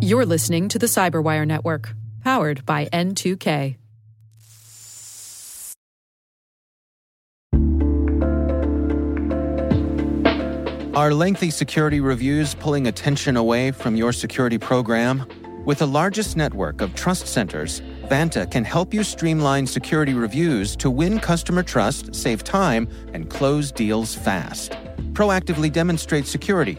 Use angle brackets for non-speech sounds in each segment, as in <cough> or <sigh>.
You're listening to the Cyberwire Network, powered by N2K. Are lengthy security reviews pulling attention away from your security program? With the largest network of trust centers, Vanta can help you streamline security reviews to win customer trust, save time, and close deals fast. Proactively demonstrate security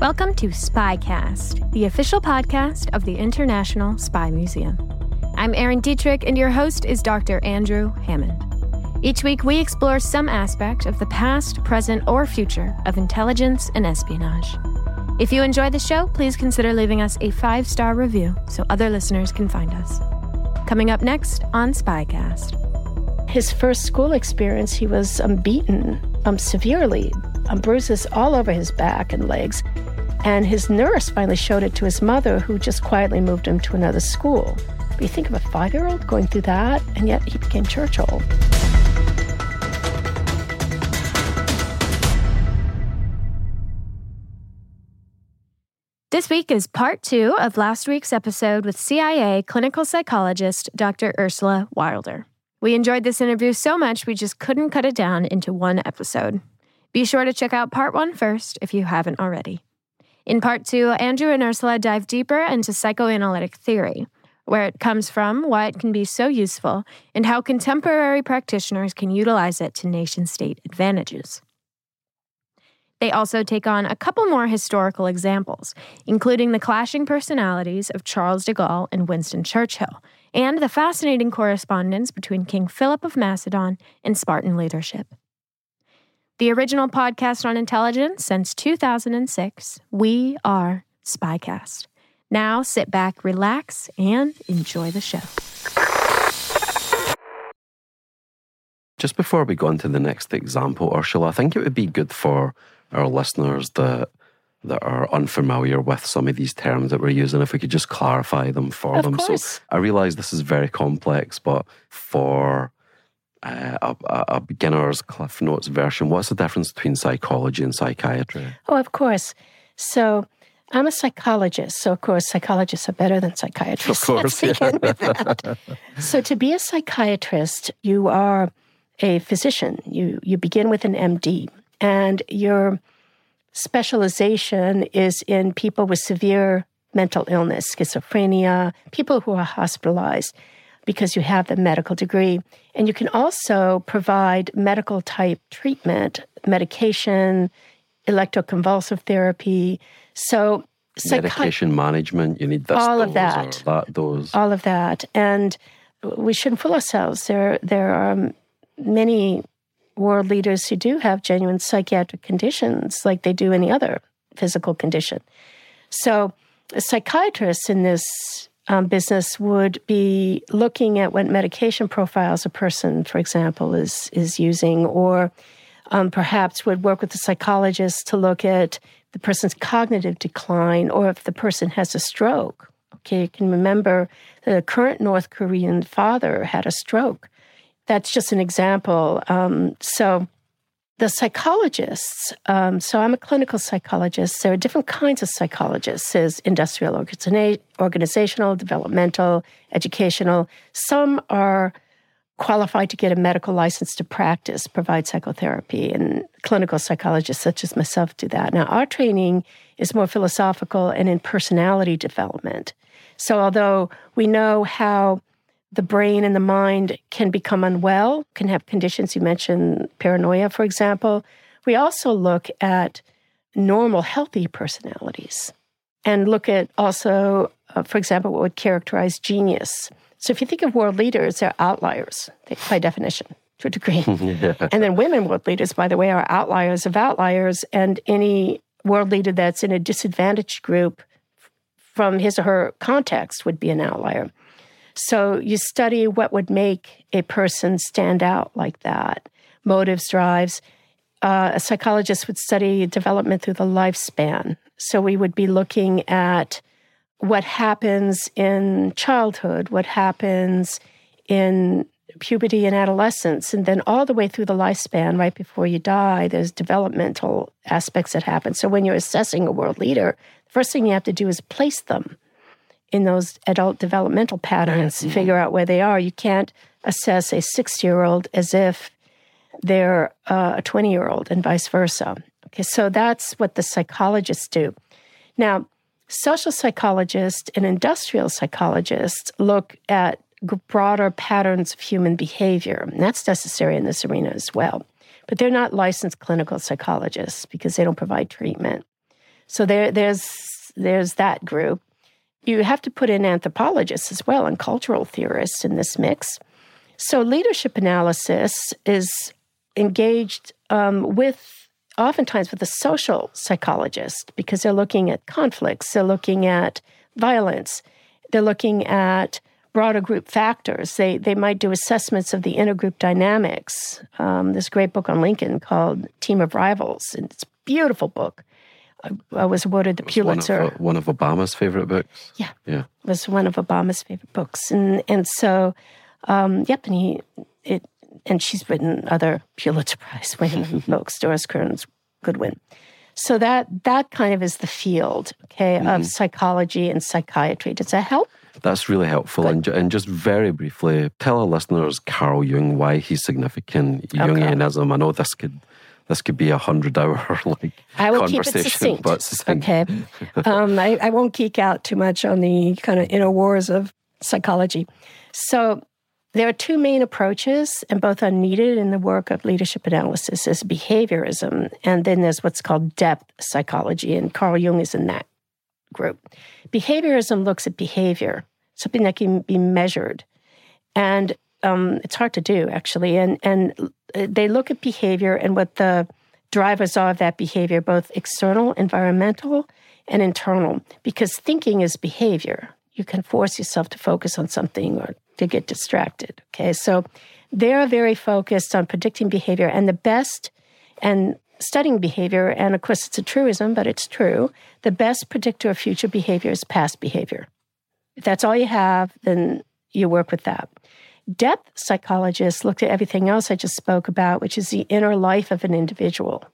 Welcome to Spycast, the official podcast of the International Spy Museum. I'm Erin Dietrich, and your host is Dr. Andrew Hammond. Each week, we explore some aspect of the past, present, or future of intelligence and espionage. If you enjoy the show, please consider leaving us a five star review so other listeners can find us. Coming up next on Spycast. His first school experience, he was um, beaten um, severely, um, bruises all over his back and legs. And his nurse finally showed it to his mother, who just quietly moved him to another school. But you think of a five year old going through that, and yet he became Churchill. This week is part two of last week's episode with CIA clinical psychologist Dr. Ursula Wilder. We enjoyed this interview so much we just couldn't cut it down into one episode. Be sure to check out part one first if you haven't already. In part two, Andrew and Ursula dive deeper into psychoanalytic theory, where it comes from, why it can be so useful, and how contemporary practitioners can utilize it to nation state advantages. They also take on a couple more historical examples, including the clashing personalities of Charles de Gaulle and Winston Churchill, and the fascinating correspondence between King Philip of Macedon and Spartan leadership. The original podcast on intelligence since 2006, we are Spycast. Now sit back, relax, and enjoy the show. Just before we go into the next example, Ursula, I think it would be good for our listeners that that are unfamiliar with some of these terms that we're using, if we could just clarify them for of them. Course. So I realize this is very complex, but for uh, a, a, beginner's Cliff Notes version, what's the difference between psychology and psychiatry? Oh, of course. So I'm a psychologist, so of course psychologists are better than psychiatrists. Of course, Let's begin with that. so to be a psychiatrist, you are a physician. You you begin with an MD and your specialization is in people with severe mental illness, schizophrenia, people who are hospitalized because you have the medical degree. And you can also provide medical type treatment, medication, electroconvulsive therapy. So, medication management, you need this, all of that, that, those. all of that. And we shouldn't fool ourselves. There, there are many world leaders who do have genuine psychiatric conditions like they do any other physical condition. So, psychiatrists in this um, business would be looking at what medication profiles a person, for example, is is using, or um, perhaps would work with a psychologist to look at the person's cognitive decline, or if the person has a stroke. Okay, you can remember the current North Korean father had a stroke that's just an example. Um, so the psychologists, um, so I'm a clinical psychologist. There are different kinds of psychologists. There's industrial, organizational, developmental, educational. Some are qualified to get a medical license to practice, provide psychotherapy, and clinical psychologists such as myself do that. Now, our training is more philosophical and in personality development. So, although we know how the brain and the mind can become unwell, can have conditions. You mentioned paranoia, for example. We also look at normal, healthy personalities and look at also, uh, for example, what would characterize genius. So if you think of world leaders, they're outliers by definition to a degree. <laughs> yeah. And then women world leaders, by the way, are outliers of outliers. And any world leader that's in a disadvantaged group from his or her context would be an outlier. So you study what would make a person stand out like that motives, drives. Uh, a psychologist would study development through the lifespan. So we would be looking at what happens in childhood, what happens in puberty and adolescence, and then all the way through the lifespan, right before you die, there's developmental aspects that happen. So when you're assessing a world leader, the first thing you have to do is place them in those adult developmental patterns, mm-hmm. figure out where they are. You can't assess a 60 year old as if they're uh, a 20 year old and vice versa. Okay, so that's what the psychologists do. Now, social psychologists and industrial psychologists look at broader patterns of human behavior. And that's necessary in this arena as well. But they're not licensed clinical psychologists because they don't provide treatment. So there, there's, there's that group. You have to put in anthropologists as well and cultural theorists in this mix. So leadership analysis is engaged um, with oftentimes with a social psychologist because they're looking at conflicts, they're looking at violence, they're looking at broader group factors. They they might do assessments of the intergroup dynamics. Um, a great book on Lincoln called Team of Rivals, and it's a beautiful book. I, I was awarded the Pulitzer. One of, one of, Obama's favorite books. Yeah, yeah, it was one of Obama's favorite books, and and so, um, yep, and he it and she's written other Pulitzer Prize winning <laughs> books, Doris Kearns Goodwin. So that that kind of is the field, okay, mm-hmm. of psychology and psychiatry. Does that help? That's really helpful. And, and, just very briefly, tell our listeners Carl Jung why he's significant. Okay. Jungianism. I know this could this could be a hundred hour <laughs> like I will conversation, keep it succinct. but succinct. okay. <laughs> um, I, I won't geek out too much on the kind of inner wars of psychology. So there are two main approaches, and both are needed in the work of leadership analysis: is behaviorism, and then there's what's called depth psychology, and Carl Jung is in that group. Behaviorism looks at behavior, something that can be measured. And um, it's hard to do, actually. And, and they look at behavior and what the drivers are of that behavior, both external, environmental, and internal, because thinking is behavior. You can force yourself to focus on something or to get distracted. Okay, so they're very focused on predicting behavior, and the best and studying behavior, and of course it's a truism, but it's true, the best predictor of future behavior is past behavior. If that's all you have, then you work with that. Depth psychologists looked at everything else I just spoke about, which is the inner life of an individual.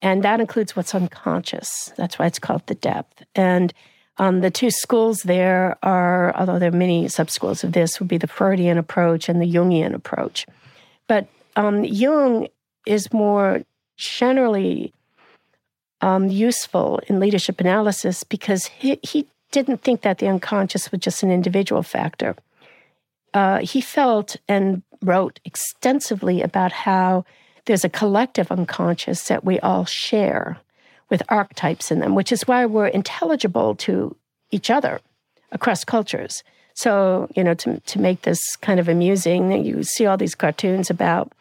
And that includes what's unconscious. That's why it's called the depth. And um, the two schools there are, although there are many sub schools of this, would be the Freudian approach and the Jungian approach. But um, Jung is more generally um, useful in leadership analysis because he, he didn't think that the unconscious was just an individual factor. Uh, he felt and wrote extensively about how there's a collective unconscious that we all share with archetypes in them, which is why we're intelligible to each other across cultures. So, you know, to, to make this kind of amusing, you see all these cartoons about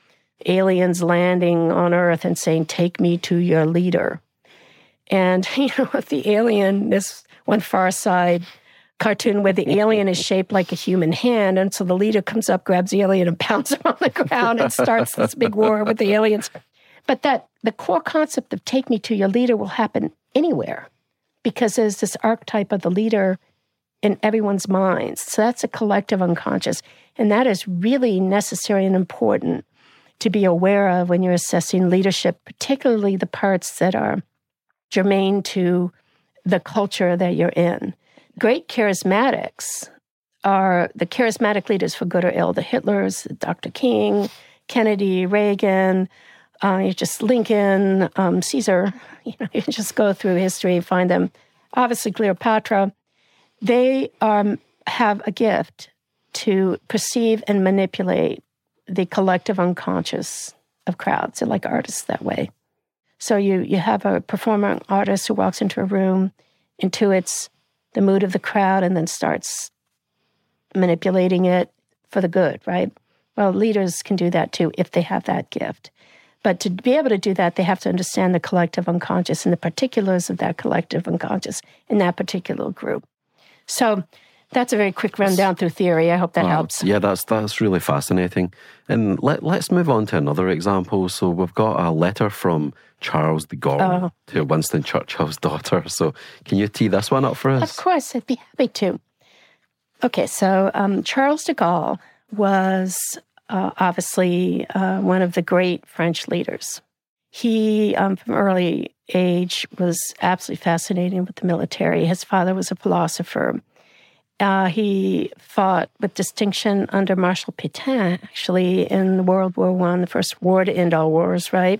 aliens landing on Earth and saying, Take me to your leader. And, <laughs> you know, the alien, this one far side cartoon where the alien is shaped like a human hand. And so the leader comes up, grabs the alien, and <laughs> pounds him on the ground and starts this big war with the aliens. But that the core concept of take me to your leader will happen anywhere because there's this archetype of the leader in everyone's minds. So that's a collective unconscious. And that is really necessary and important to be aware of when you're assessing leadership, particularly the parts that are germane to the culture that you're in. Great charismatics are the charismatic leaders for good or ill, the Hitlers, Dr. King, Kennedy, Reagan, uh, you just Lincoln, um, Caesar, <laughs> you know, you just go through history, find them. Obviously, Cleopatra, they um, have a gift to perceive and manipulate the collective unconscious of crowds. They're like artists that way. So you you have a performing artist who walks into a room, intuits the mood of the crowd, and then starts manipulating it for the good, right? Well, leaders can do that too if they have that gift. But to be able to do that, they have to understand the collective unconscious and the particulars of that collective unconscious in that particular group. So that's a very quick rundown through theory. I hope that helps. Yeah, that's that's really fascinating. And let, let's move on to another example. So we've got a letter from Charles de Gaulle oh. to Winston Churchill's <laughs> daughter. So can you tee this one up for us? Of course, I'd be happy to. Okay, so um, Charles de Gaulle was uh, obviously uh, one of the great French leaders. He, um, from early age, was absolutely fascinated with the military. His father was a philosopher. Uh, he fought with distinction under Marshal Pétain, actually, in World War One, the first war to end all wars, right?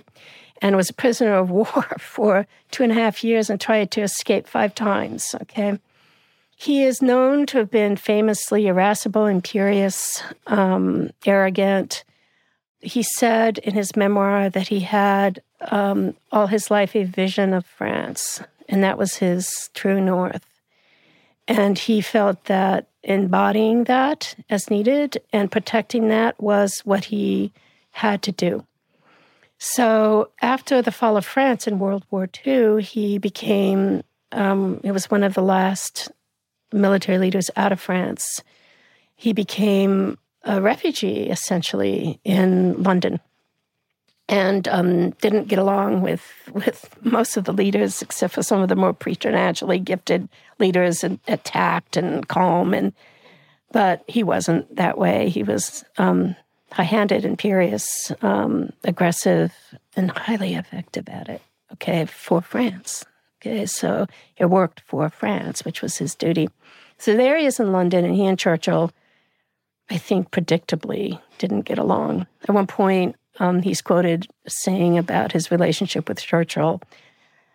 And was a prisoner of <laughs> war for two and a half years and tried to escape five times. Okay, he is known to have been famously irascible, imperious, um, arrogant. He said in his memoir that he had um, all his life a vision of France, and that was his true north. And he felt that embodying that as needed and protecting that was what he had to do. So after the fall of France in World War II, he became, um, it was one of the last military leaders out of France. He became a refugee essentially in London and um, didn't get along with with most of the leaders, except for some of the more preternaturally gifted leaders, and attacked and calm. And but he wasn't that way. He was um, high-handed, imperious, um, aggressive, and highly effective at it. Okay, for France. Okay, so he worked for France, which was his duty. So there he is in London, and he and Churchill, I think, predictably didn't get along. At one point, um, he's quoted saying about his relationship with Churchill,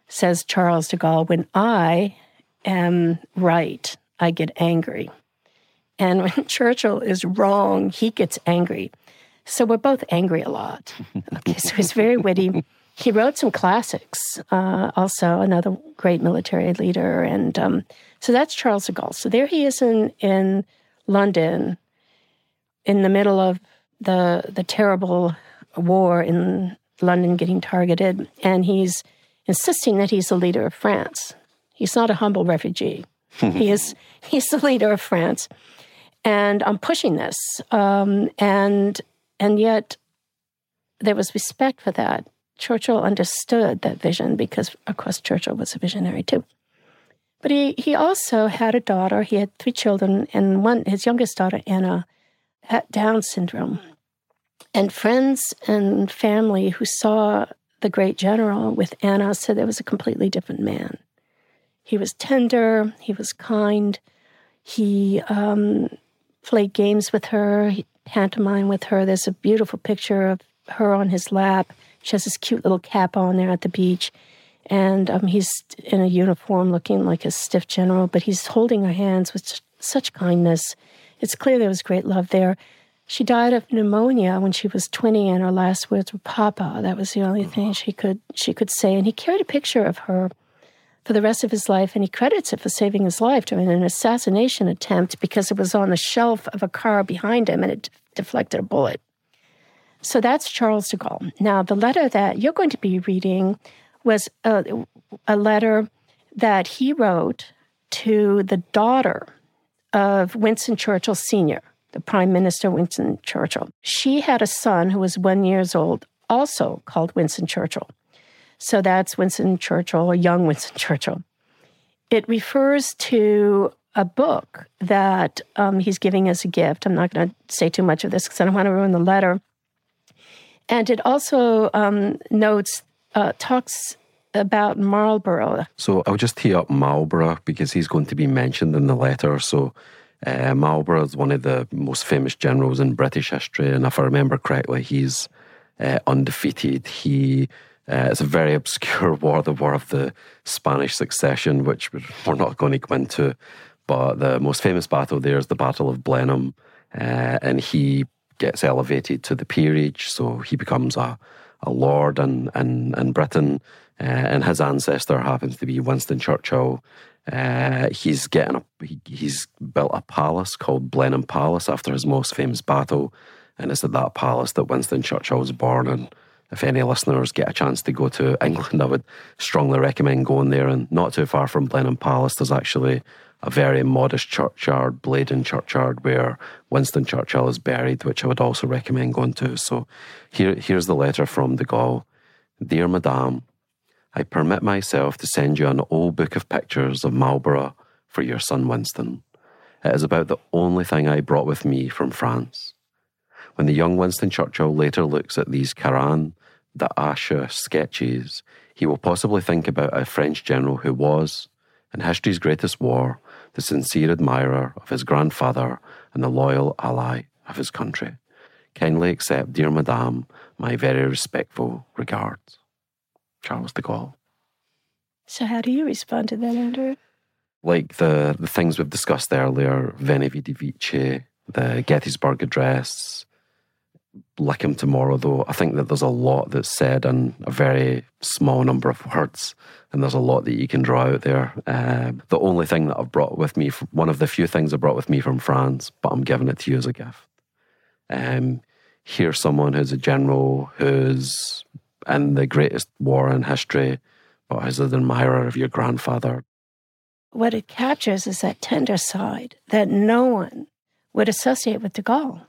says Charles de Gaulle, when I am right, I get angry. And when <laughs> Churchill is wrong, he gets angry. So we're both angry a lot. <laughs> Okay, so he's very witty. He wrote some classics, uh, also another great military leader. And um, so that's Charles de Gaulle. So there he is in, in London in the middle of the, the terrible war in London getting targeted, and he's insisting that he's the leader of France. He's not a humble refugee. <laughs> he is he's the leader of France, and I'm pushing this, um, and and yet there was respect for that. Churchill understood that vision because, of course, Churchill was a visionary too. But he, he also had a daughter. He had three children, and one his youngest daughter Anna had Down syndrome. And friends and family who saw the great general with Anna said it was a completely different man. He was tender, he was kind, he um, played games with her, he pantomime with her. There's a beautiful picture of her on his lap. She has this cute little cap on there at the beach. And um, he's in a uniform looking like a stiff general, but he's holding her hands with such kindness. It's clear there was great love there. She died of pneumonia when she was 20, and her last words were "Papa." That was the only thing she could she could say. And he carried a picture of her for the rest of his life, and he credits it for saving his life during an assassination attempt because it was on the shelf of a car behind him, and it deflected a bullet. So that's Charles de Gaulle. Now, the letter that you're going to be reading was a, a letter that he wrote to the daughter of Winston Churchill Sr Prime Minister Winston Churchill. She had a son who was one years old, also called Winston Churchill. So that's Winston Churchill, young Winston Churchill. It refers to a book that um, he's giving as a gift. I'm not going to say too much of this because I don't want to ruin the letter. And it also um, notes, uh, talks about Marlborough. So I'll just tee up Marlborough because he's going to be mentioned in the letter. So uh, Marlborough is one of the most famous generals in British history, and if I remember correctly, he's uh, undefeated. He uh, it's a very obscure <laughs> war, the War of the Spanish Succession, which we're not going to go into. But the most famous battle there is the Battle of Blenheim, uh, and he gets elevated to the peerage, so he becomes a, a lord in, in, in Britain, uh, and his ancestor happens to be Winston Churchill, uh, he's getting a, he, he's built a palace called Blenheim Palace after his most famous battle, and it's at that palace that Winston Churchill was born and if any listeners get a chance to go to England, I would strongly recommend going there. And not too far from Blenheim Palace, there's actually a very modest churchyard, Bladon Churchyard, where Winston Churchill is buried, which I would also recommend going to. So here, here's the letter from de Gaulle Dear Madame, I permit myself to send you an old book of pictures of Marlborough for your son Winston. It is about the only thing I brought with me from France. When the young Winston Churchill later looks at these Caran d'Ache sketches, he will possibly think about a French general who was, in history's greatest war, the sincere admirer of his grandfather and the loyal ally of his country. Kindly accept, dear Madame, my very respectful regards. Charles de Gaulle. So, how do you respond to that, Andrew? Like the, the things we've discussed earlier, Veni Vidi Vici, the Gettysburg Address, like him tomorrow, though, I think that there's a lot that's said in a very small number of <laughs> words, and there's a lot that you can draw out there. Uh, the only thing that I've brought with me, one of the few things I brought with me from France, but I'm giving it to you as a gift. Um, here's someone who's a general who's in the greatest war in history, but who's an admirer of your grandfather. What it captures is that tender side that no one would associate with de Gaulle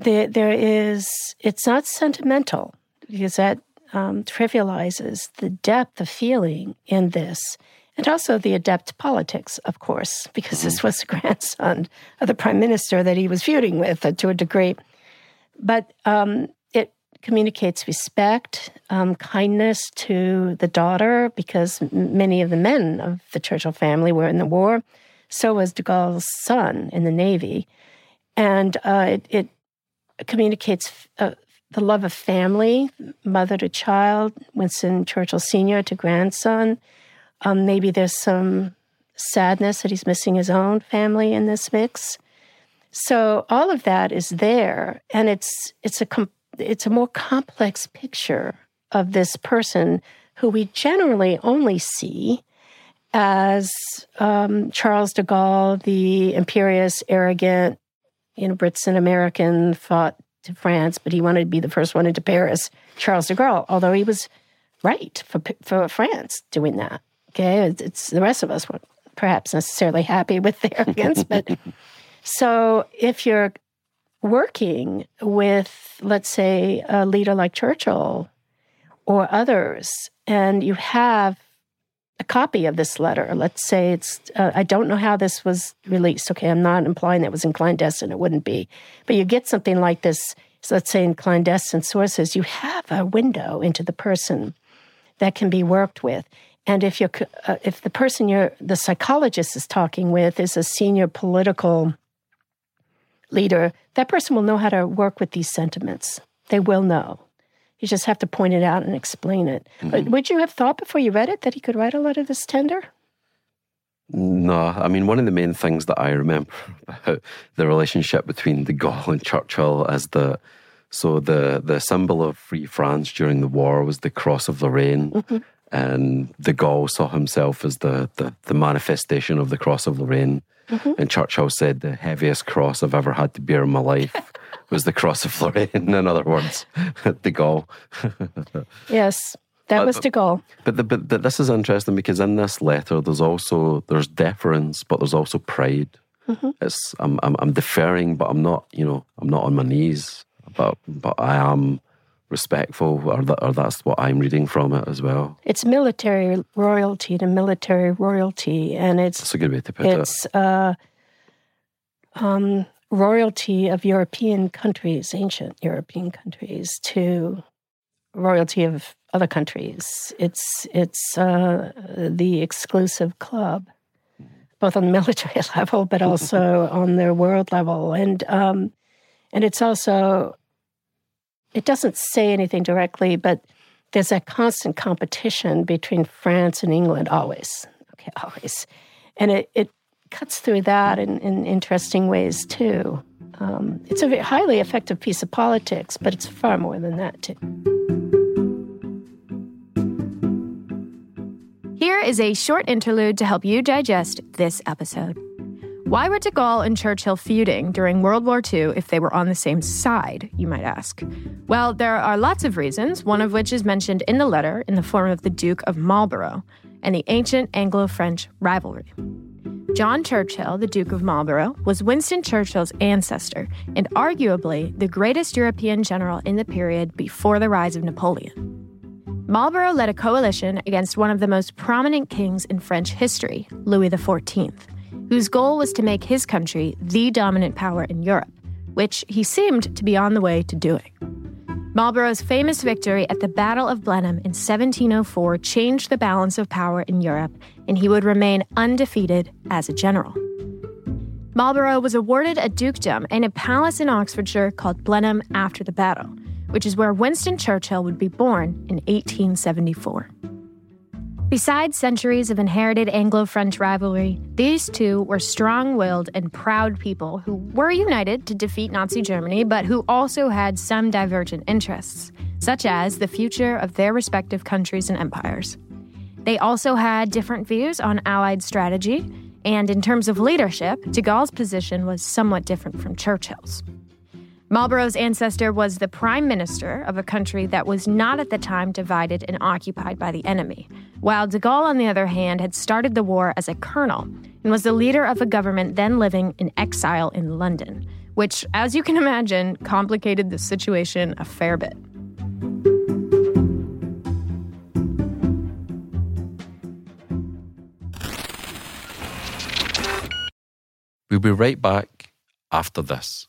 there, there is, it's not sentimental because that um, trivializes the depth of feeling in this. And also the adept politics, of course, because this mm-hmm. was the <laughs> grandson of the prime minister that he was feuding with uh, to a degree. But um, communicates respect, um, kindness to the daughter, because many of the men of the Churchill family were in the war. So was de Gaulle's son in the Navy. And uh, it, it communicates uh, the love of family, mother to child, Winston Churchill Sr. to grandson. Um, maybe there's some sadness that he's missing his own family in this mix. So all of that is there, and it's it's a it's a more complex picture of this person who we generally only see as um, Charles de Gaulle, the imperious, arrogant, you know, Brits and American fought to France, but he wanted to be the first one into Paris, Charles de Gaulle, although he was right for, for France doing that. Okay, it's the rest of us weren't perhaps necessarily happy with the arrogance, <laughs> <laughs> but so if you're working with, let's say, a leader like Churchill or others, and you have a copy of this letter. Let's say it's, uh, I don't know how this was released. Okay, I'm not implying that was in clandestine, it wouldn't be. But you get something like this, so let's say in clandestine sources, you have a window into the person that can be worked with. And if you're, uh, if the person you're, the psychologist is talking with is a senior political leader, that person will know how to work with these sentiments. They will know. You just have to point it out and explain it. Mm-hmm. Would you have thought before you read it that he could write a letter this tender? No, I mean, one of the main things that I remember <laughs> about the relationship between de Gaulle and Churchill is the so the the symbol of free France during the war was the cross of Lorraine, mm-hmm. and de Gaulle saw himself as the, the, the manifestation of the cross of Lorraine. Mm-hmm. And Churchill said, The heaviest cross I've ever had to bear in my life <laughs> was the cross of Lorraine, in other words, <laughs> de Gaulle. <laughs> yes. That was de Gaulle. But, the, but, but, this is interesting because in this letter, there's also there's deference, but there's also pride. Mm-hmm. It's I'm, I'm, I'm deferring, but I'm not you know I'm not on my knees, but but I am respectful, or, that, or that's what I'm reading from it as well. It's military royalty to military royalty, and it's that's a good way to put it's, it. It's uh, um, royalty of European countries, ancient European countries, to royalty of other countries. It's it's uh, the exclusive club, both on the <laughs> military <laughs> level, but also on the world level, and um, and it's also it doesn't say anything directly, but there's a constant competition between France and England, always. Okay, always. And it, it cuts through that in, in interesting ways, too. Um, it's a highly effective piece of politics, but it's far more than that, too. Here is a short interlude to help you digest this episode. Why were de Gaulle and Churchill feuding during World War II if they were on the same side, you might ask? Well, there are lots of reasons, one of which is mentioned in the letter in the form of the Duke of Marlborough and the ancient Anglo French rivalry. John Churchill, the Duke of Marlborough, was Winston Churchill's ancestor and arguably the greatest European general in the period before the rise of Napoleon. Marlborough led a coalition against one of the most prominent kings in French history, Louis XIV, whose goal was to make his country the dominant power in Europe, which he seemed to be on the way to doing. Marlborough's famous victory at the Battle of Blenheim in 1704 changed the balance of power in Europe, and he would remain undefeated as a general. Marlborough was awarded a dukedom and a palace in Oxfordshire called Blenheim after the battle, which is where Winston Churchill would be born in 1874. Besides centuries of inherited Anglo French rivalry, these two were strong willed and proud people who were united to defeat Nazi Germany, but who also had some divergent interests, such as the future of their respective countries and empires. They also had different views on Allied strategy, and in terms of leadership, de Gaulle's position was somewhat different from Churchill's. Marlborough's ancestor was the prime minister of a country that was not at the time divided and occupied by the enemy, while de Gaulle, on the other hand, had started the war as a colonel and was the leader of a government then living in exile in London, which, as you can imagine, complicated the situation a fair bit. We'll be right back after this.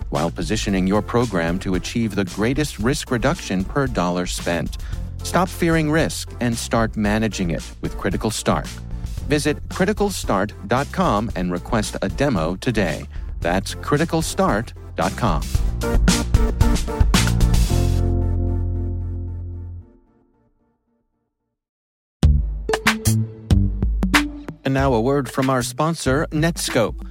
while positioning your program to achieve the greatest risk reduction per dollar spent. Stop fearing risk and start managing it with Critical Start. Visit criticalstart.com and request a demo today. That's criticalstart.com. And now a word from our sponsor, Netskope.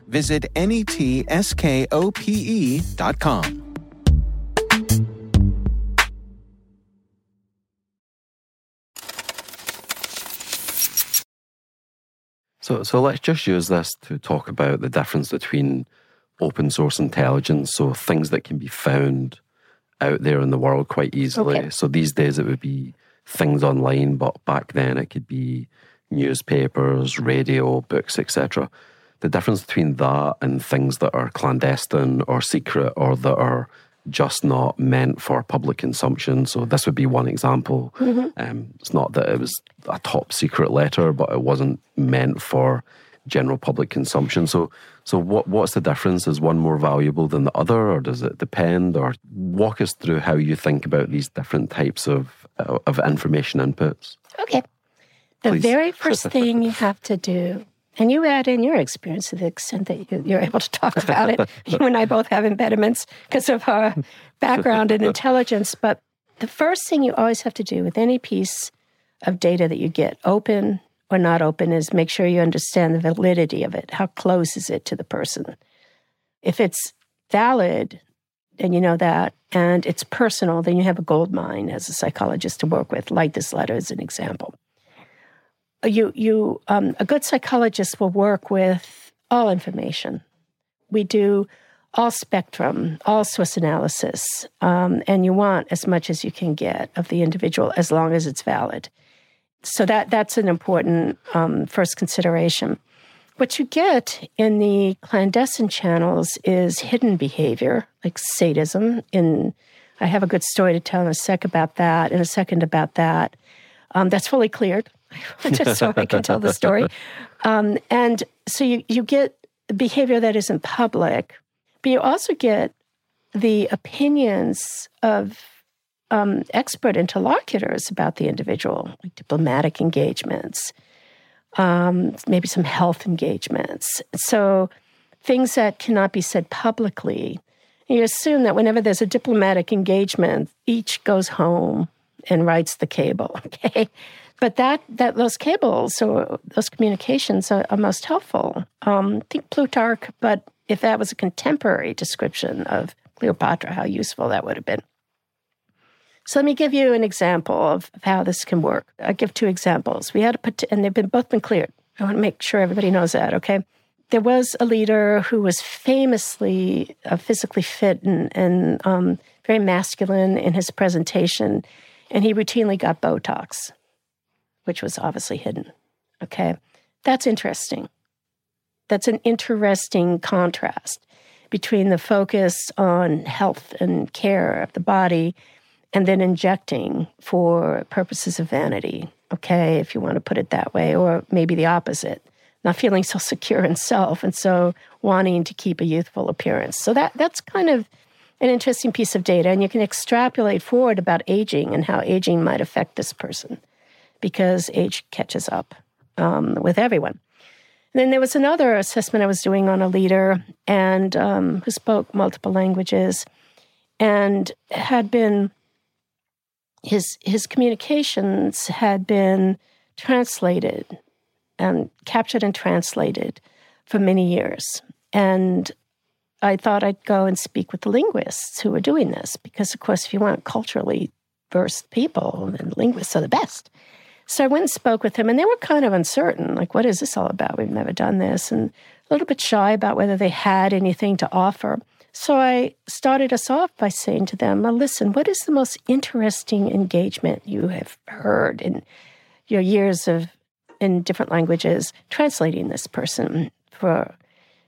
visit netskope.com. So, so let's just use this to talk about the difference between open source intelligence, so things that can be found out there in the world quite easily. Okay. So these days it would be things online, but back then it could be newspapers, radio, books, etc. The difference between that and things that are clandestine or secret or that are just not meant for public consumption. So this would be one example. Mm-hmm. Um, it's not that it was a top secret letter, but it wasn't meant for general public consumption. So, so what what's the difference? Is one more valuable than the other, or does it depend? Or walk us through how you think about these different types of of information inputs. Okay. The Please. very <laughs> first thing you have to do and you add in your experience to the extent that you, are able to talk about it. <laughs> you and I both have impediments because of our background and <laughs> intelligence. But the first thing you always have to do with any piece of data that you get, open or not open, is make sure you understand the validity of it. How close is it to the person? If it's valid, then you know that, and it's personal, then you have a gold mine as a psychologist to work with, like this letter as an example. You you um, a good psychologist will work with all information. We do all spectrum, all source analysis, um, and you want as much as you can get of the individual as long as it's valid. So that that's an important um, first consideration. What you get in the clandestine channels is hidden behavior, like sadism. In I have a good story to tell in a sec about that, in a second about that. Um, that's fully cleared, <laughs> just so I can tell the story. Um, and so you you get behavior that isn't public, but you also get the opinions of um, expert interlocutors about the individual, like diplomatic engagements, um, maybe some health engagements. So things that cannot be said publicly. You assume that whenever there's a diplomatic engagement, each goes home and writes the cable. <laughs> Okay, but that that those cables or those communications are, are most helpful. Um, think Plutarch, but if that was a contemporary description of Cleopatra, how useful that would have been. So let me give you an example of, of how this can work. I'll give two examples. We had a and they've been both been cleared. I want to make sure everybody knows that. Okay, there was a leader who was famously uh, physically fit and, and um, very masculine in his presentation, and he routinely got Botox, which was obviously hidden. Okay, that's interesting. That's an interesting contrast between the focus on health and care of the body and then injecting for purposes of vanity, okay, if you want to put it that way, or maybe the opposite, not feeling so <laughs> secure in self and so wanting to keep a youthful appearance. So that that's kind of an interesting piece of data, and you can extrapolate forward about aging and how aging might affect this person, because age catches up um, with everyone. And then there was another assessment I was doing on a leader and um, who spoke multiple languages and had been his his communications had been translated and captured and translated for many years. And I thought I'd go and speak with the linguists who were doing this, because of course, if you want culturally versed people, then linguists are the best. So I went and spoke with him, and they were kind of uncertain, like, what is this all about? We've never done this, and a little bit shy about whether they had anything to offer. So I started us off by saying to them, well, listen, what is the most interesting engagement you have heard in your years of in different languages translating this person for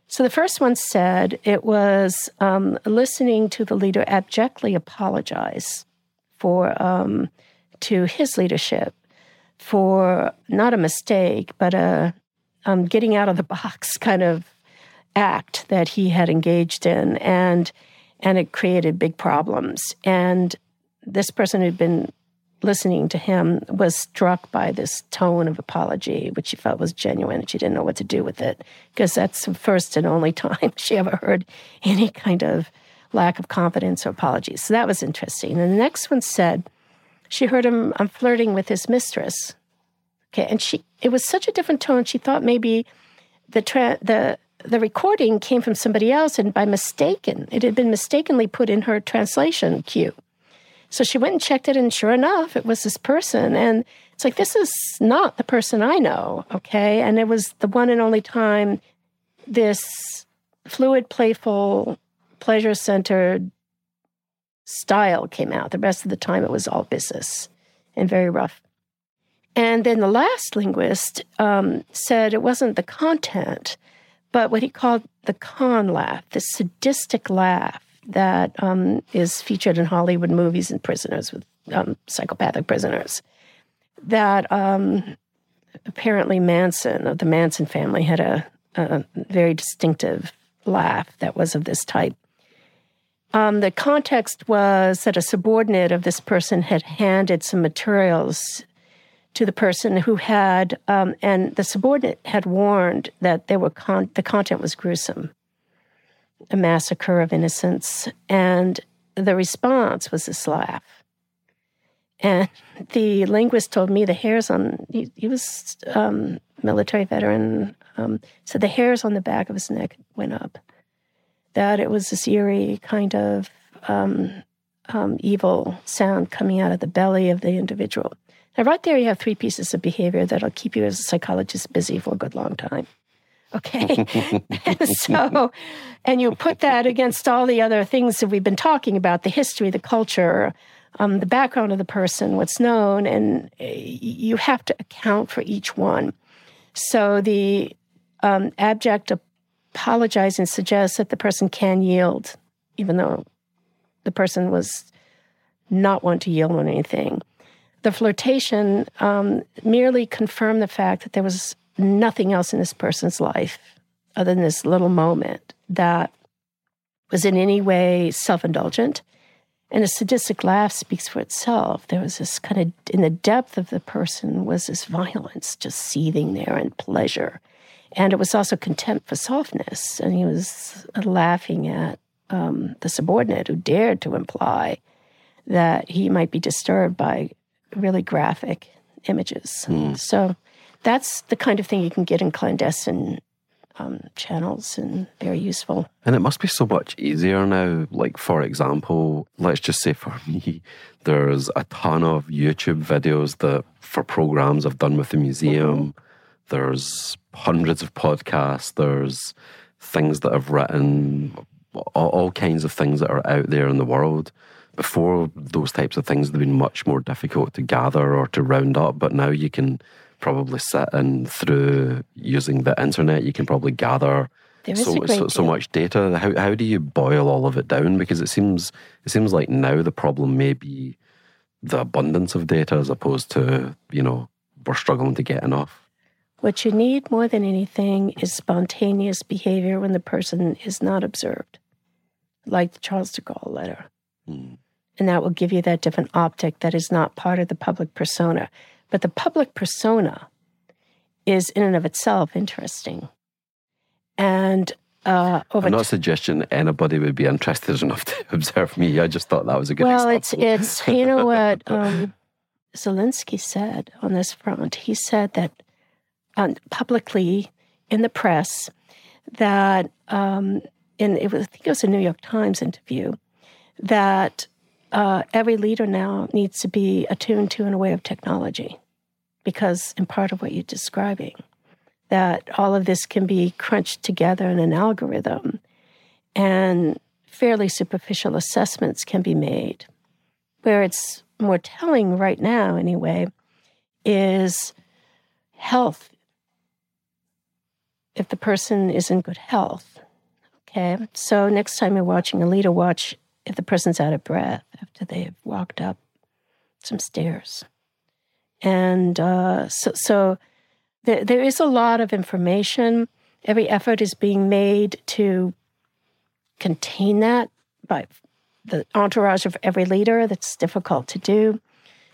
so the first one said it was um, listening to the leader abjectly apologize for um, to his leadership for not a mistake but a um, getting out of the box kind of act that he had engaged in, and and it created big problems. And this person who'd been listening to him was struck by this tone of apology, which she felt was genuine, and she didn't know what to do with it because that's the first and only <laughs> time she ever heard any kind of lack of confidence or apology. So that was interesting. And the next one said she heard him I'm flirting with his mistress. Okay, and she it was such a different tone. She thought maybe the tra- the the recording came from somebody else and by mistaken, it had been mistakenly put in her translation queue. So she went and checked it, and sure enough, it was this person. And it's like, this is not the person I know, okay? And it was the one and only time this fluid, playful, pleasure centered style came out. The rest of the time, it was all business and very rough. And then the last linguist um, said it wasn't the content, but what he called the con laugh, the sadistic laugh that um, is featured in Hollywood movies and prisoners with um, psychopathic prisoners. That um, apparently Manson of the Manson family had a, a, very distinctive laugh that was of this type. Um, the context was that a subordinate of this person had handed some materials to the person who had, um, and the subordinate had warned that there were con- the content was gruesome, a massacre of innocents, and the response was this laugh. And the linguist told me the hairs on he, he was um, military veteran um, so the hairs on the back of his neck went up. That it was this eerie kind of um, um evil sound coming out of the belly of the individual Now, right there, you have three pieces of behavior that'll keep you as a psychologist busy for a good long time. Okay. and <laughs> <laughs> so, and you put that against all the other things that we've been talking about the history, the culture, um, the background of the person, what's known, and eh, you have to account for each one. So the um, abject apologizing suggest that the person can yield, even though the person was not one to yield on anything. The flirtation um, merely confirmed the fact that there was nothing else in this person's life other than this little moment that was in any way self indulgent. And a sadistic laugh speaks for itself. There was this kind of, in the depth of the person, was this violence just seething there and pleasure. And it was also contempt for softness. And he was laughing at um, the subordinate who dared to imply that he might be disturbed by really graphic images. Mm. So that's the kind of thing you can get in clandestine um, channels and very useful. And it must be so much easier now. Like, for example, let's just say for <laughs> me, there's a ton of YouTube videos that for programs I've done with the museum. Mm-hmm. There's hundreds of podcasts. There's things that I've written, all, all kinds of things that are out there in the world. Before those types of things, they've been much more difficult to gather or to round up. But now you can probably sit and through using the internet, you can probably gather so, so, so, much data. How how do you boil all of it down? Because it seems it seems like now the problem may be the abundance of data as opposed to you know we're struggling to get enough. What you need more than anything is spontaneous behavior when the person is not observed, like the Charles de Gaulle letter. Hmm. And that will give you that different optic that is not part of the public persona. But the public persona is in and of itself interesting. And uh, over I'm not t- suggesting anybody would be interested <laughs> enough to observe me. I just thought that was a good. Well, example. it's it's you know what um, Zelensky said on this front. He said that um, publicly in the press that um, in it was I think it was a New York Times interview that uh, every leader now needs to be attuned to in a way of technology because, in part of what you're describing, that all of this can be crunched together in an algorithm and fairly superficial assessments can be made. Where it's more telling right now, anyway, is health. If the person is in good health, okay? So next time you're watching a leader, watch if the person's out of breath after they've walked up some stairs. And uh, so, so there, there is a lot of information. Every effort is being made to contain that by the entourage of every leader. That's difficult to do.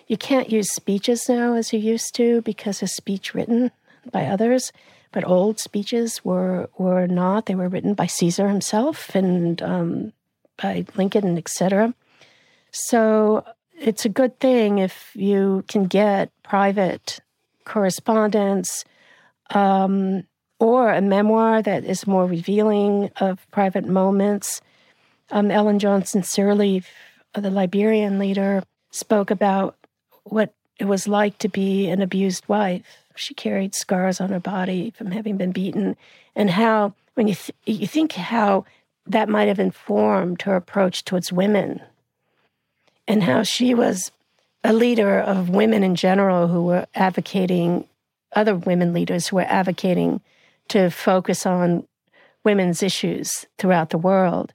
You can't use speeches now as you used to because of speech written by others. But old speeches were were not. They were written by Caesar himself and um, by Lincoln, and etc. So it's a good thing if you can get private correspondence um, or a memoir that is more revealing of private moments. Um, Ellen Johnson Sirleaf, the Liberian leader, spoke about what it was like to be an abused wife. She carried scars on her body from having been beaten, and how, when you, th- you think how that might have informed her approach towards women and how she was a leader of women in general who were advocating, other women leaders who were advocating to focus on women's issues throughout the world.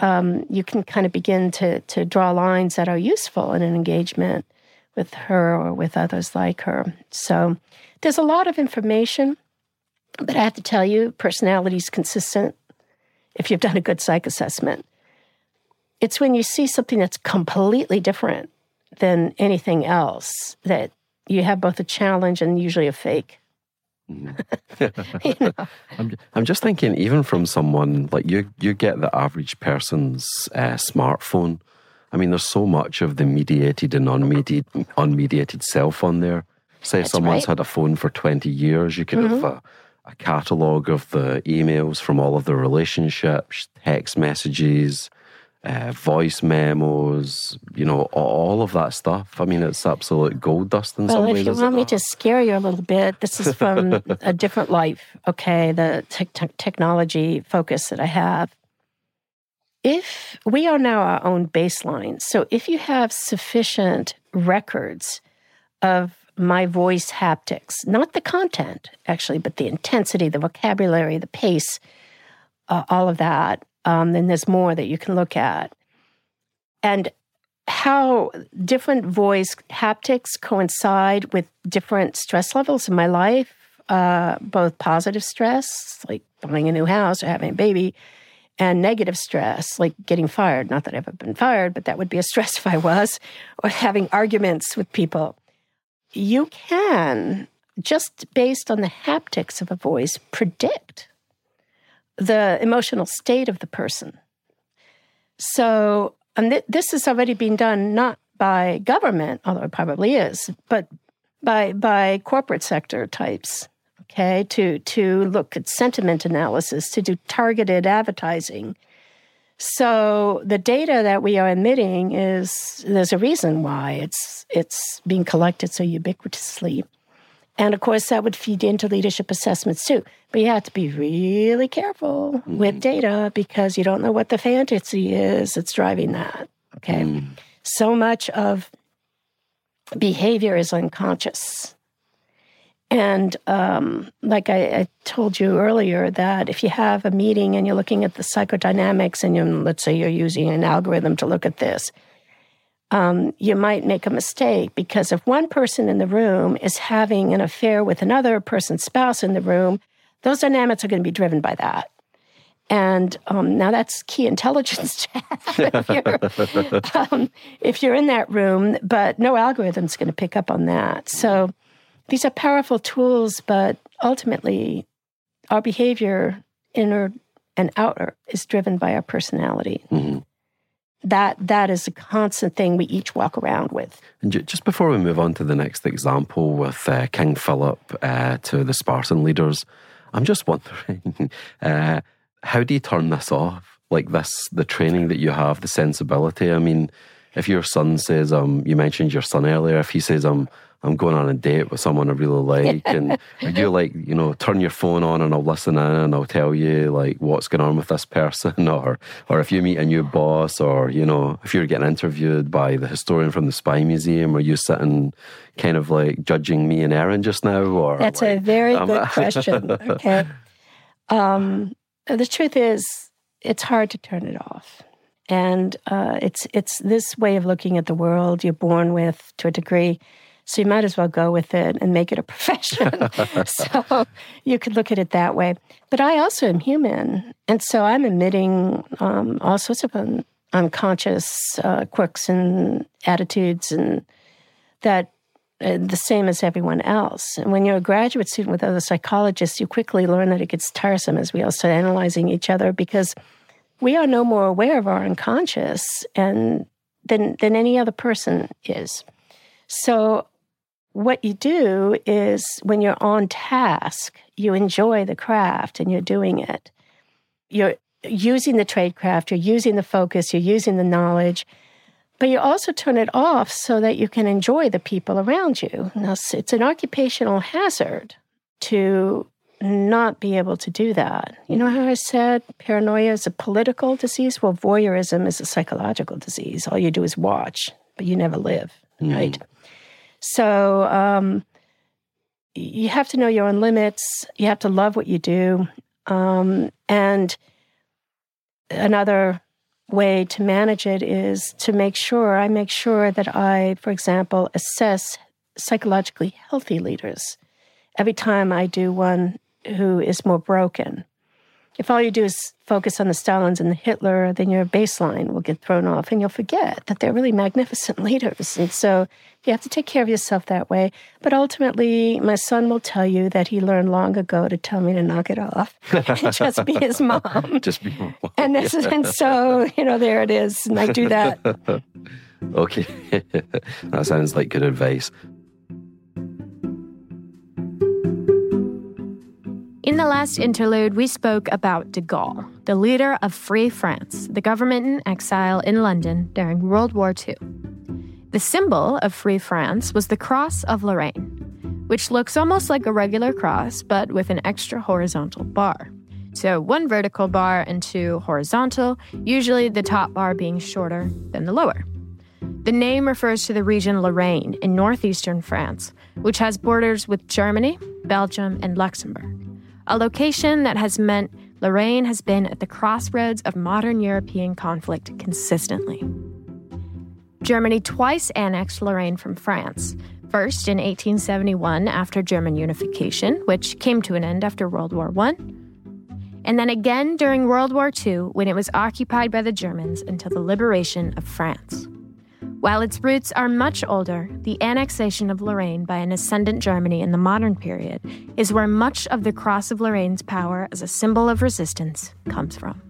Um, you can kind of begin to, to draw lines that are useful in an engagement with her or with others like her. So there's a lot of information, but I have to tell you, personality is consistent if you've done a good psych assessment. It's when you see something that's completely different than anything else that you have both a challenge and usually a fake. Mm-hmm. <laughs> <laughs> you know? I'm, I'm just thinking, even from someone like you, you get the average person's uh, smartphone. I mean, there's so much of the mediated and unmediated, unmediated self on there. Say That's someone's right. had a phone for 20 years, you could mm-hmm. have a, a catalogue of the emails from all of the relationships, text messages, uh, voice memos, you know, all of that stuff. I mean, it's absolute gold dust in well, some ways. Well, if you want me to scare you a little bit, this is from <laughs> a different life, okay? The te- te- technology focus that I have. If we are now our own baseline, so if you have sufficient records of my voice haptics, not the content actually, but the intensity, the vocabulary, the pace, uh, all of that, um, then there's more that you can look at. And how different voice haptics coincide with different stress levels in my life, uh, both positive stress, like buying a new house or having a baby, and negative stress, like getting fired. Not that I've ever been fired, but that would be a stress <laughs> if I was, or having arguments with people. You can, just based on the haptics of a voice, predict the emotional state of the person. So, and th- this has already been done not by government, although it probably is, but by by corporate sector types. Okay, to to look at sentiment analysis, to do targeted advertising. So the data that we are emitting is there's a reason why it's it's being collected so ubiquitously. And of course, that would feed into leadership assessments too. But you have to be really careful mm-hmm. with data because you don't know what the fantasy is that's driving that. Okay. Mm. So much of behavior is unconscious. And um, like I, I, told you earlier, that if you have a meeting and you're looking at the psychodynamics and you let's say you're using an algorithm to look at this, um, you might make a mistake because if one person in the room is having an affair with another person's spouse in the room, those dynamics are going to be driven by that. And um, now that's key intelligence <laughs> to have if, you're, <laughs> um, if you're in that room, but no algorithm's going to pick up on that. So these are powerful tools, but ultimately, our behavior, inner and outer, is driven by our personality. Mm-hmm that that is a constant thing we each walk around with. And just before we move on to the next example with uh, King Philip uh, to the Spartan leaders, I'm just wondering, <laughs> uh, how do you turn this off? Like this, the training that you have, the sensibility. I mean, if your son says, um, you mentioned your son earlier, if he says, um, I'm going on a date with someone I really like, and <laughs> you like, you know, turn your phone on and I'll listen in and I'll tell you like what's going on with this person, <laughs> or or if you meet a new boss, or you know, if you're getting interviewed by the historian from the Spy Museum, or you sitting kind of like judging me and Erin just now, or that's like, a very um, good question. <laughs> Okay, um, the truth is, it's hard to turn it off. And uh, it's it's this way of looking at the world you're born with to a degree so you might as well go with it and make it a <laughs> profession. so you could look at it that way. But I also am human. And so I'm emitting um, all sorts of un- unconscious uh, quirks and attitudes and that uh, the same as everyone else. And when you're a graduate student with other psychologists, you quickly learn that it gets tiresome as we all start analyzing each other because we are no more aware of our unconscious and than than any other person is. So what you do is when you're on task, you enjoy the craft and you're doing it. You're using the tradecraft, you're using the focus, you're using the knowledge, but you also turn it off so that you can enjoy the people around you. Now, it's an occupational hazard to not be able to do that. You know how I said paranoia is a political disease? Well, voyeurism is a psychological disease. All you do is watch, but you never live, mm. right? So um, you have to know your own limits. You have to love what you do. Um, and another way to manage it is to make sure I make sure that I, for example, assess psychologically healthy leaders every time I do one who is more broken. If all you do is focus on the Stalins and the Hitler, then your baseline will get thrown off and you'll forget that they're really magnificent <laughs> leaders. And so you have to take care of yourself that way. But ultimately, my son will tell you that he learned long ago to tell me to knock it off <laughs> and just be his <laughs> mom. just be mom. And, this, and so, you know, there it is. And I do that. okay. that sounds like good advice. In the last interlude, we spoke about de Gaulle, the leader of Free France, the government in exile in London during World War II. The symbol of Free France was the Cross of Lorraine, which looks almost like a regular cross, but with an extra horizontal bar. So, one vertical bar and two horizontal, usually the top bar being shorter than the lower. The name refers to the region Lorraine in northeastern France, which has borders with Germany, Belgium, and Luxembourg, a location that has meant Lorraine has been at the crossroads of modern European conflict consistently. Germany twice annexed Lorraine from France, first in 1871 after German unification, which came to an end after World War I, and then again during World War II when it was occupied by the Germans until the liberation of France. While its roots are much older, the annexation of Lorraine by an ascendant Germany in the modern period is where much of the Cross of Lorraine's power as a symbol of resistance comes from.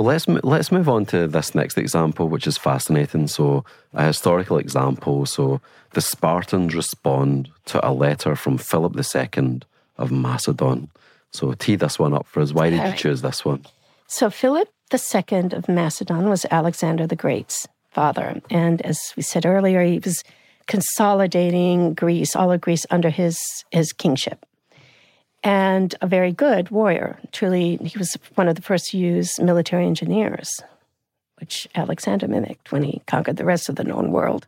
Well, let's let's move on to this next example, which is fascinating. So, a historical example. So, the Spartans respond to a letter from Philip II of Macedon. So, tee this one up for us. Why did you choose this one? So, Philip II of Macedon was Alexander the Great's father, and as we said earlier, he was consolidating Greece, all of Greece, under his his kingship and a very good warrior. Truly, he was one of the first to use military engineers, which Alexander mimicked when he conquered the rest of the known world.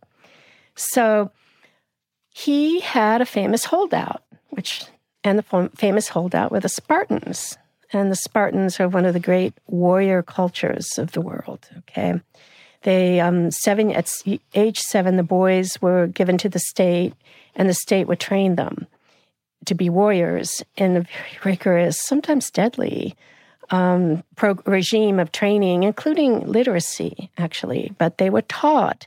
So he had a famous holdout, which and the famous holdout were the Spartans. And the Spartans are one of the great warrior cultures of the world. Okay. They um, seven at age seven, the boys were given to the state, and the state would train them to be warriors in a very rigorous, sometimes deadly um, pro- regime of training, including literacy, actually. But they were taught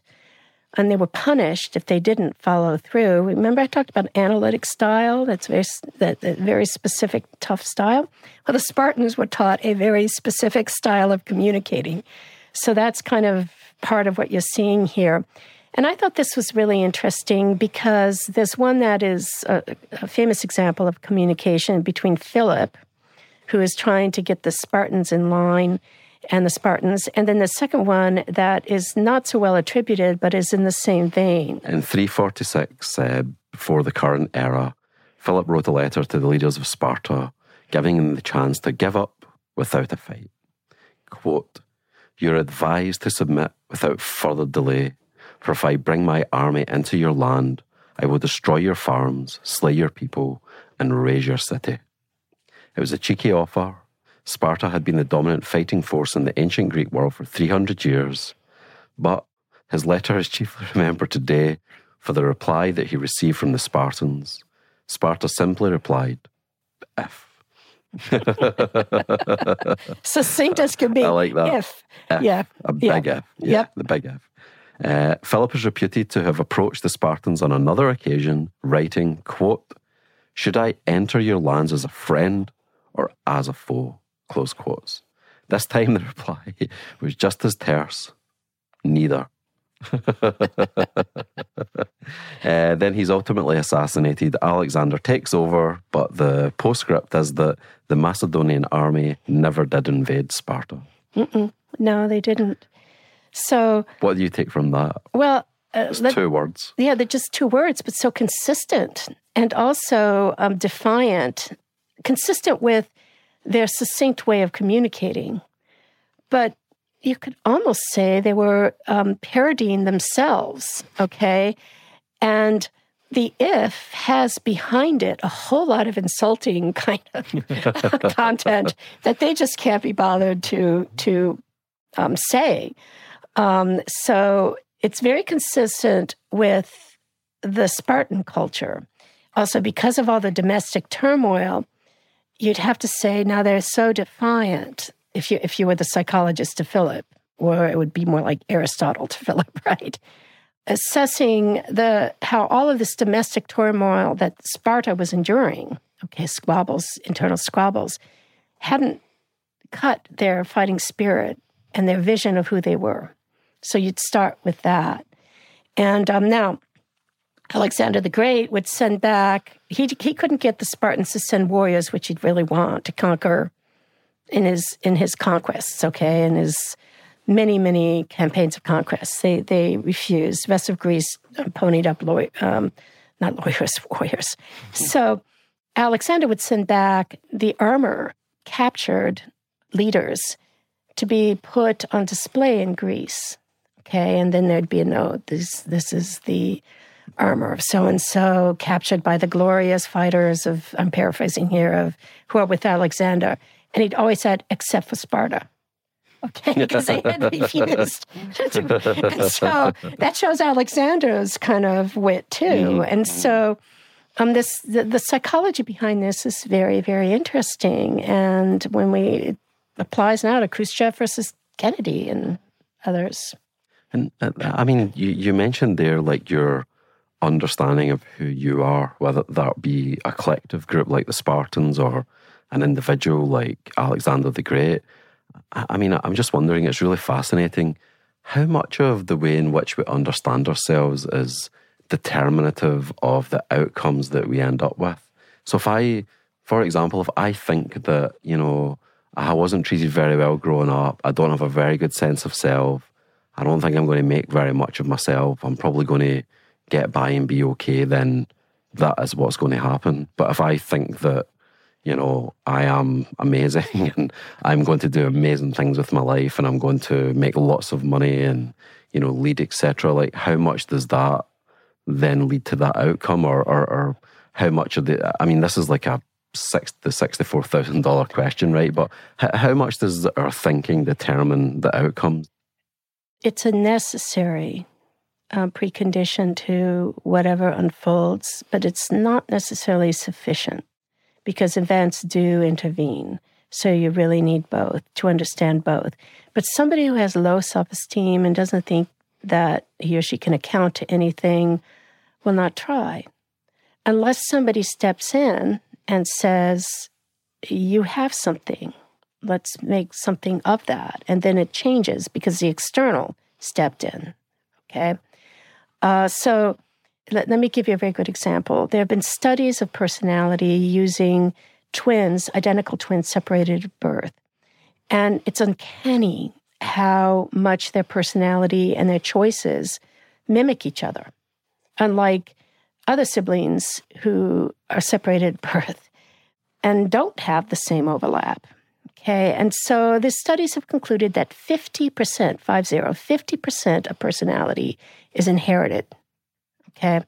and they were punished if they didn't follow through. Remember, I talked about analytic style. That's very that, that very specific, tough style. Well, the Spartans were taught a very specific style of communicating. So that's kind of part of what you're seeing here. And I thought this was really interesting because there's one that is a, a, famous example of communication between Philip, who is trying to get the Spartans in line, and the Spartans, and then the second one that is not so well attributed but is in the same vein. In 346, uh, before the current era, Philip wrote a letter to the leaders of Sparta, giving them the chance to give up without a fight. Quote, You're advised to submit without further delay for if I bring my army into your land, I will destroy your farms, slay your people, and raze your city. It was a cheeky offer. Sparta had been the dominant fighting force in the ancient Greek world for 300 years. But his letter is chiefly <laughs> remembered today for the reply that he received from the Spartans. Sparta simply replied, If. <laughs> Succinct as can be. I like that. If. F. Yeah. A big yeah. F. Yeah, Yep. The big F. Uh, Philip is reputed to have approached the Spartans on another occasion, writing, quote, Should I enter your lands as a friend or as a foe? Close quotes. This time the <laughs> reply was just as terse. Neither. <laughs> uh, then he's ultimately assassinated. Alexander takes over, but the postscript is that the Macedonian army never did invade Sparta. Mm-mm. No, they didn't. So, What do you take from that? well, uh, let- two words. yeah, they're just two words, but so consistent and also um, defiant, consistent with their succinct way of communicating. But you could almost say they were um, parodying themselves, okay? And the if has behind it a whole lot of insulting <laughs> kind of content that they just can't be bothered to to um, say. Um, so it's very consistent with the Spartan culture. Also, because of all the domestic turmoil, you'd have to say now they're so defiant. If you if you were the psychologist to Philip, or it would be more like Aristotle to <laughs> Philip, right? Assessing the how all of this domestic turmoil that Sparta was enduring, okay, squabbles, internal squabbles, hadn't cut their fighting spirit and their vision of who they were. So you'd start with that. And um, now, Alexander the Great would send back, he, he couldn't get the Spartans to send warriors, which he'd really want to conquer in his in his conquests, okay, in his many, many campaigns of conquest. They they refused. The rest of Greece um, ponied up law, um, not lawyers, <laughs> warriors. So Alexander would send back the armor captured leaders to be put on display in Greece. Okay, and then there'd be a note. This this is the armor of so and so, captured by the glorious fighters of I'm paraphrasing here of who are with Alexander. And he'd always said, except for Sparta. Okay, <laughs> because they had refused. and so that shows Alexander's kind of wit too. Mm-hmm. And so um, this the, the psychology behind this is very, very interesting. And when we applies now to Khrushchev versus Kennedy and others. And uh, I mean, you, you mentioned there like your understanding of who you are, whether that be a collective group like the Spartans or an individual like Alexander the Great. I mean, I'm just wondering, it's really fascinating how much of the way in which we understand ourselves is determinative of the outcomes that we end up with. So, if I, for example, if I think that, you know, I wasn't treated very well growing up, I don't have a very good sense of self, I don't think I'm going to make very much of myself, I'm probably going to get by and be okay, then that is what's going to happen. But if I think that, you know, I am amazing <laughs> and I'm going to do amazing things with my life and I'm going to make lots of money and, you know, lead, etc. Like, how much does that then lead to that outcome, or, or, or how much of the? I mean, this is like a six the sixty-four thousand dollar question, right? But how much does our thinking determine the outcomes? It's a necessary um, precondition to whatever unfolds, but it's not necessarily sufficient because events do intervene. So you really need both to understand both. But somebody who has low self esteem and doesn't think that he or she can account to anything will not try. Unless somebody steps in and says, You have something, let's make something of that. And then it changes because the external stepped in. Okay. Uh, so let, let me give you a very good example. There have been studies of personality using twins, identical twins separated at birth. And it's uncanny how much their personality and their choices mimic each other, unlike other siblings who are separated at birth and don't have the same overlap. Okay, and so the studies have concluded that 50%, 50, 50% of personality is inherited. Okay,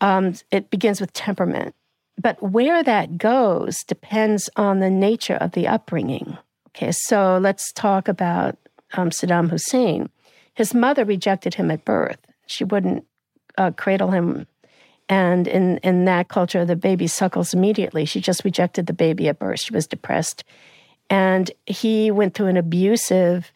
um, it begins with temperament. But where that goes depends on the nature of the upbringing. Okay, so let's talk about um, Saddam Hussein. His mother rejected him at birth. She wouldn't uh, cradle him. And in, in that culture, the baby suckles immediately. She just rejected the baby at birth. She was depressed. And he went through an abusive,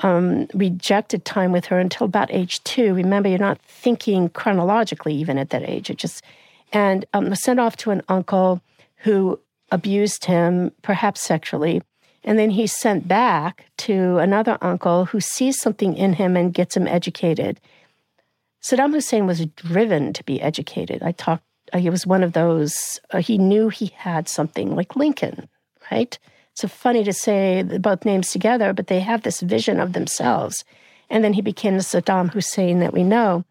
um, rejected time with her until about age two. Remember, you're not thinking chronologically even at that age. It just, and um, was sent off to an uncle who abused him, perhaps sexually. And then he's sent back to another uncle who sees something in him and gets him educated. Saddam Hussein was driven to be educated. I talked, uh, he was one of those, uh, he knew he had something like Lincoln, right? It's funny to say both names together, but they have this vision of themselves. And then he became the Saddam Hussein that we know.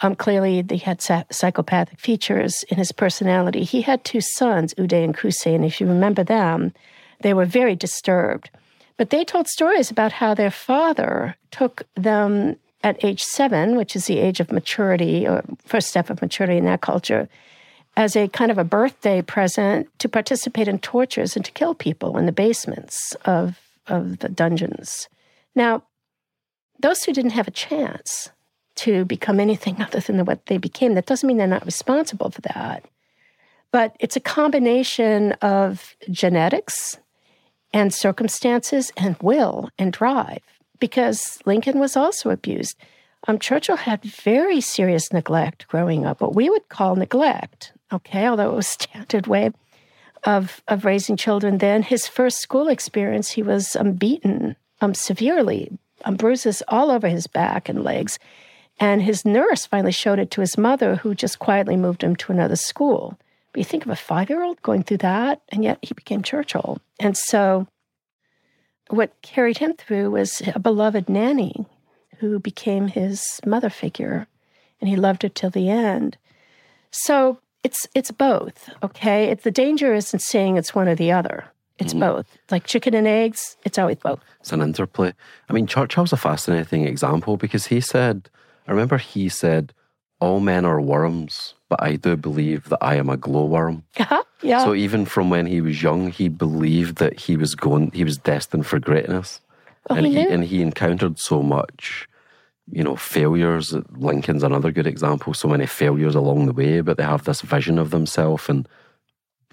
Um, clearly, he had psychopathic features in his personality. He had two sons, Uday and Qusay, and if you remember them, they were very disturbed. But they told stories about how their father took them at age seven, which is the age of maturity or first step of maturity in that culture, as a kind of a birthday present to participate in tortures and to kill people in the basements of, of the dungeons. Now, those who didn't have a chance to become anything <laughs> other than what they became, that doesn't mean they're not responsible for that. But it's a combination of genetics and circumstances and will and drive, because Lincoln was also abused. Um, Churchill had very serious neglect growing up, what we would call neglect okay, although it was standard way. of of raising children. Then his first school experience, he was um, beaten um, severely, um, bruises all over his back and legs. And his nurse finally showed it to his mother, who just quietly moved him to another school. But you think of a five year old going through that, and yet he became Churchill. And so, what carried him through was a beloved nanny who became his mother figure, and he loved her till the end. So, it's it's both, okay? It's the danger isn't saying it's one or the other. It's mm. both. Like chicken and eggs, it's always both. It's an interplay. I mean, Churchill's a fascinating example because he said, I remember he said, all men are worms, but I do believe that I am a glowworm. <laughs> Uh-huh, yeah. So even from when he was young, he believed that he was going, he was destined for greatness. Oh, and he, he and he encountered so much you know, failures. Lincoln's another good example. So many failures along the way, but they have this vision of themselves. And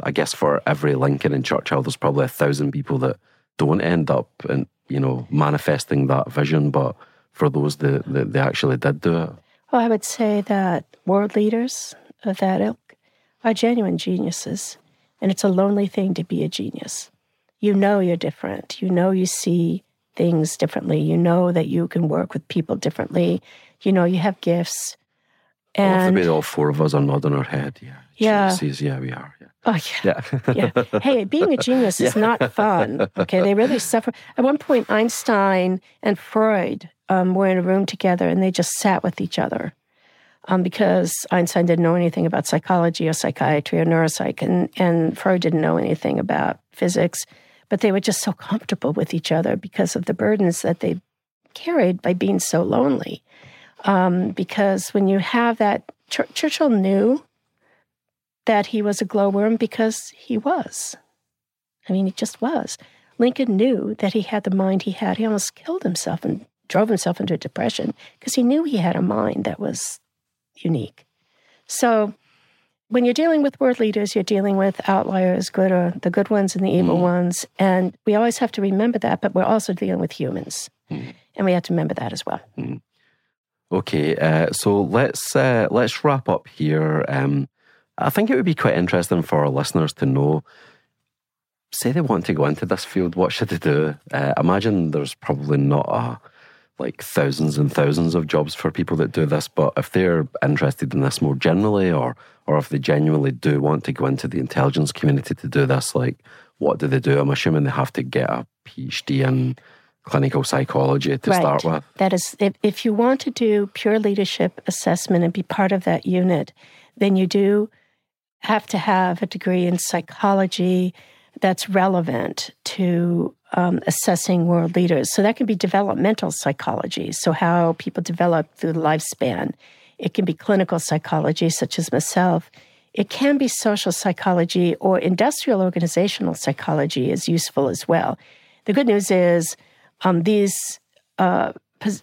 I guess for every Lincoln and Churchill, there's probably a thousand people that don't end up and you know manifesting that vision. But for those that, that they actually did do it, well, I would say that world leaders of that ilk are genuine geniuses, and it's a lonely thing to be a genius. You know you're different. You know you see things differently. You know that you can work with people differently. You know you have gifts. And well, all four of us are nodding our head. Yeah. Yeah. Yeah, we are. Yeah. Oh yeah. Yeah. <laughs> yeah. Hey, being a genius <laughs> yeah. is not fun. Okay. They really suffer. At one point, Einstein and Freud um, were in a room together and they just sat with each other. Um, because Einstein didn't know anything about psychology or psychiatry or neuropsych, and, and Freud didn't know anything about physics but they were just so comfortable with each other because of the burdens that they carried by being so lonely. Um, because when you have that, Ch- Churchill knew that he was a glowworm because he was. I mean, he just was. Lincoln knew that he had the mind he had. He almost killed himself and drove himself into depression because he knew he had a mind that was unique. So when you're dealing with world leaders, you're dealing with outliers, good or the good ones and the evil mm. ones. And we always have to remember that, but we're also dealing with humans. Mm. And we have to remember that as well. Mm. Okay, uh, so let's uh, let's wrap up here. Um, I think it would be quite interesting for our listeners to know. Say they want to go into this field, what should they do? Uh, imagine there's probably not a like thousands and thousands of jobs for people that do this. But if they're interested in this more generally, or or if they genuinely do want to go into the intelligence community to do this, like what do they do? I'm assuming they have to get a PhD in clinical psychology to right. start with. That is, if, if you want to do pure leadership assessment and be part of that unit, then you do have to have a degree in psychology that's relevant to um, assessing world leaders. So that can be developmental psychology, so how people develop through the lifespan. It can be clinical psychology, such as myself. It can be social psychology or industrial organizational psychology is useful as well. The good news is um, these. Uh,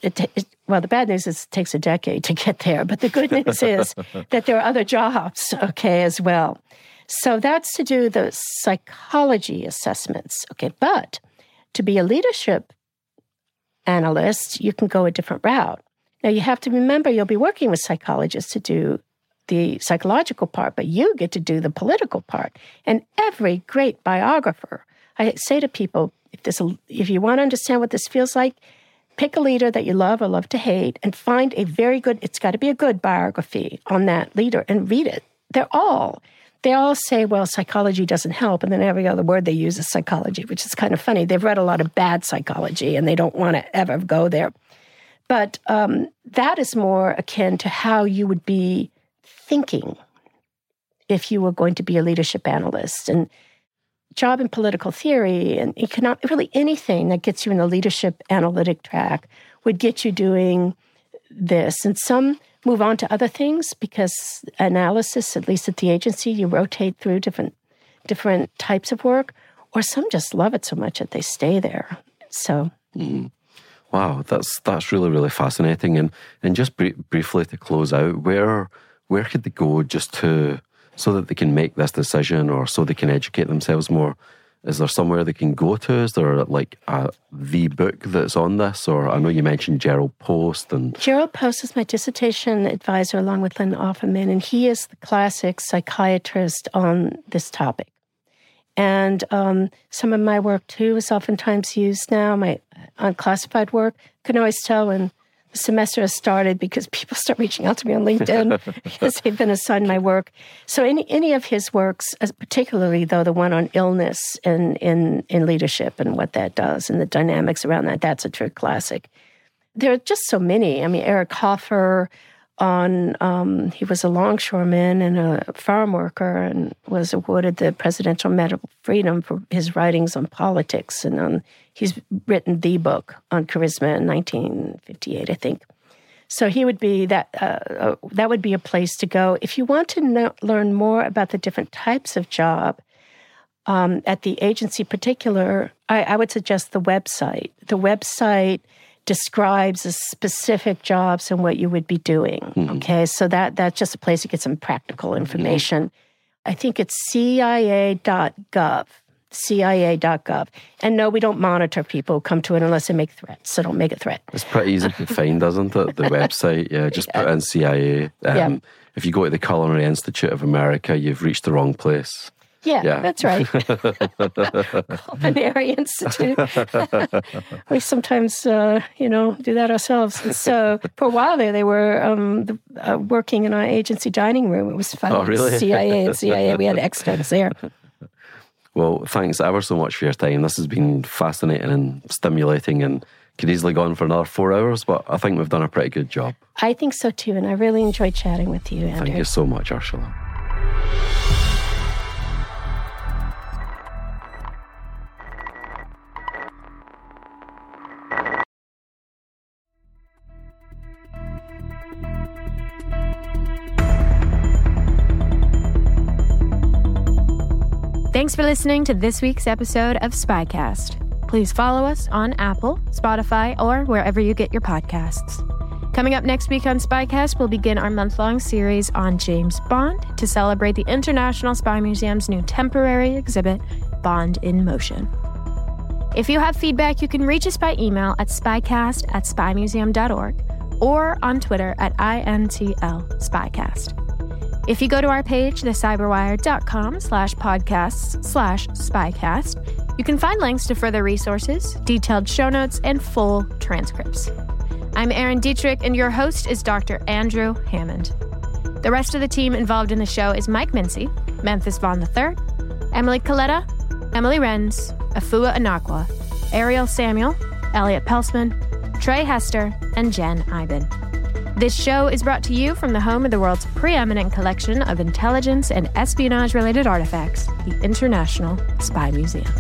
it, it, well, the bad news is it takes a decade to get there, but the good news is <laughs> that there are other jobs, okay, as well. So that's to do the psychology assessments, okay. But to be a leadership analyst, you can go a different route. Now, you have to remember you'll be working with psychologists to do the psychological part, but you get to do the political part. And every great biographer, I say to people, if, this, if you want to understand what this feels like, pick a leader that you love or love to hate and find a very good, it's got to be a good biography on that leader and read it. They're all they all say, well, psychology doesn't help. And then every other word they use is psychology, which is kind of funny. They've read a lot of bad psychology and they don't want to ever go there. But um, that is more akin to how you would be thinking if you were going to be a leadership analyst. And job in political theory and economic, really anything that gets you in the leadership analytic track would get you doing this. And some move on to other things because analysis, at least at the agency, you rotate through different different types of work, or some just love it so much that they stay there. So. Mm. Wow, that's that's really really fascinating. And and just br- briefly to close out, where where could they go just to so that they can make this decision, or so they can educate themselves more? Is there somewhere they can go to? Is there like a, the book that's on this? Or I know you mentioned Gerald Post and Gerald Post is my dissertation advisor along with Lynn Offermann, and he is the classic psychiatrist on this topic. And um, some of my work too is oftentimes used now. My unclassified work can always tell when the semester has started because people start reaching out to me on LinkedIn <laughs> because they've been assigned my work. So any any of his works, particularly though the one on illness and in in leadership and what that does and the dynamics around that, that's a true classic. There are just so many. I mean, Eric Hoffer on um, he was a longshoreman and a farm worker and was awarded the Presidential Medal of Freedom for his writings on politics and on he's written the book on charisma in 1958 I think. So he would be that uh, uh, that would be a place to go. If you want to know, learn more about the different types of job um, at the agency particular I, I would suggest the website. The website describes the specific jobs and what you would be doing. Mm-hmm. Okay, so that that's just a place to get some practical mm-hmm. information. Mm-hmm. I think it's CIA.gov. CIA.gov. And no, we don't monitor people who come to it unless they make threats. So don't make a threat. It's pretty easy to find, <laughs> isn't it? The website. Yeah, just yeah. put in CIA. Um, yeah. If you go to the Culinary Institute of America, you've reached the wrong place. Yeah, yeah, that's right. <laughs> Culinary Institute. <laughs> we sometimes, uh, you know, do that ourselves. And so for a while there, they were um, the, uh, working in our agency dining room. It was fun. Oh, really? CIA and CIA. We had extras there. <laughs> Well, thanks ever so much for your time. This has been fascinating and stimulating and could easily go on for another four hours, but I think we've done a pretty good job. I think so too, and I really enjoyed chatting with you, Andrew. Thank you so much, Ursula. Thanks for listening to this week's episode of Spycast. Please follow us on Apple, Spotify, or wherever you get your podcasts. Coming up next week on Spycast, we'll begin our month long series on James Bond to celebrate the International Spy Museum's new temporary exhibit, Bond in Motion. If you have feedback, you can reach us by email at spycast at spymuseum.org or on Twitter at INTL Spycast. If you go to our page, thecyberwire.com slash podcasts slash spycast, you can find links to further resources, detailed show notes, and full transcripts. I'm Erin Dietrich, and your host is Dr. Andrew Hammond. The rest of the team involved in the show is Mike Mincy, Memphis Vaughn III, Emily Coletta, Emily Renz, Afua Anakwa, Ariel Samuel, Elliott Peltzman, Trey Hester, and Jen Eiben. This show is brought to you from the home of the world's preeminent collection of intelligence and espionage related artifacts, the International Spy Museum.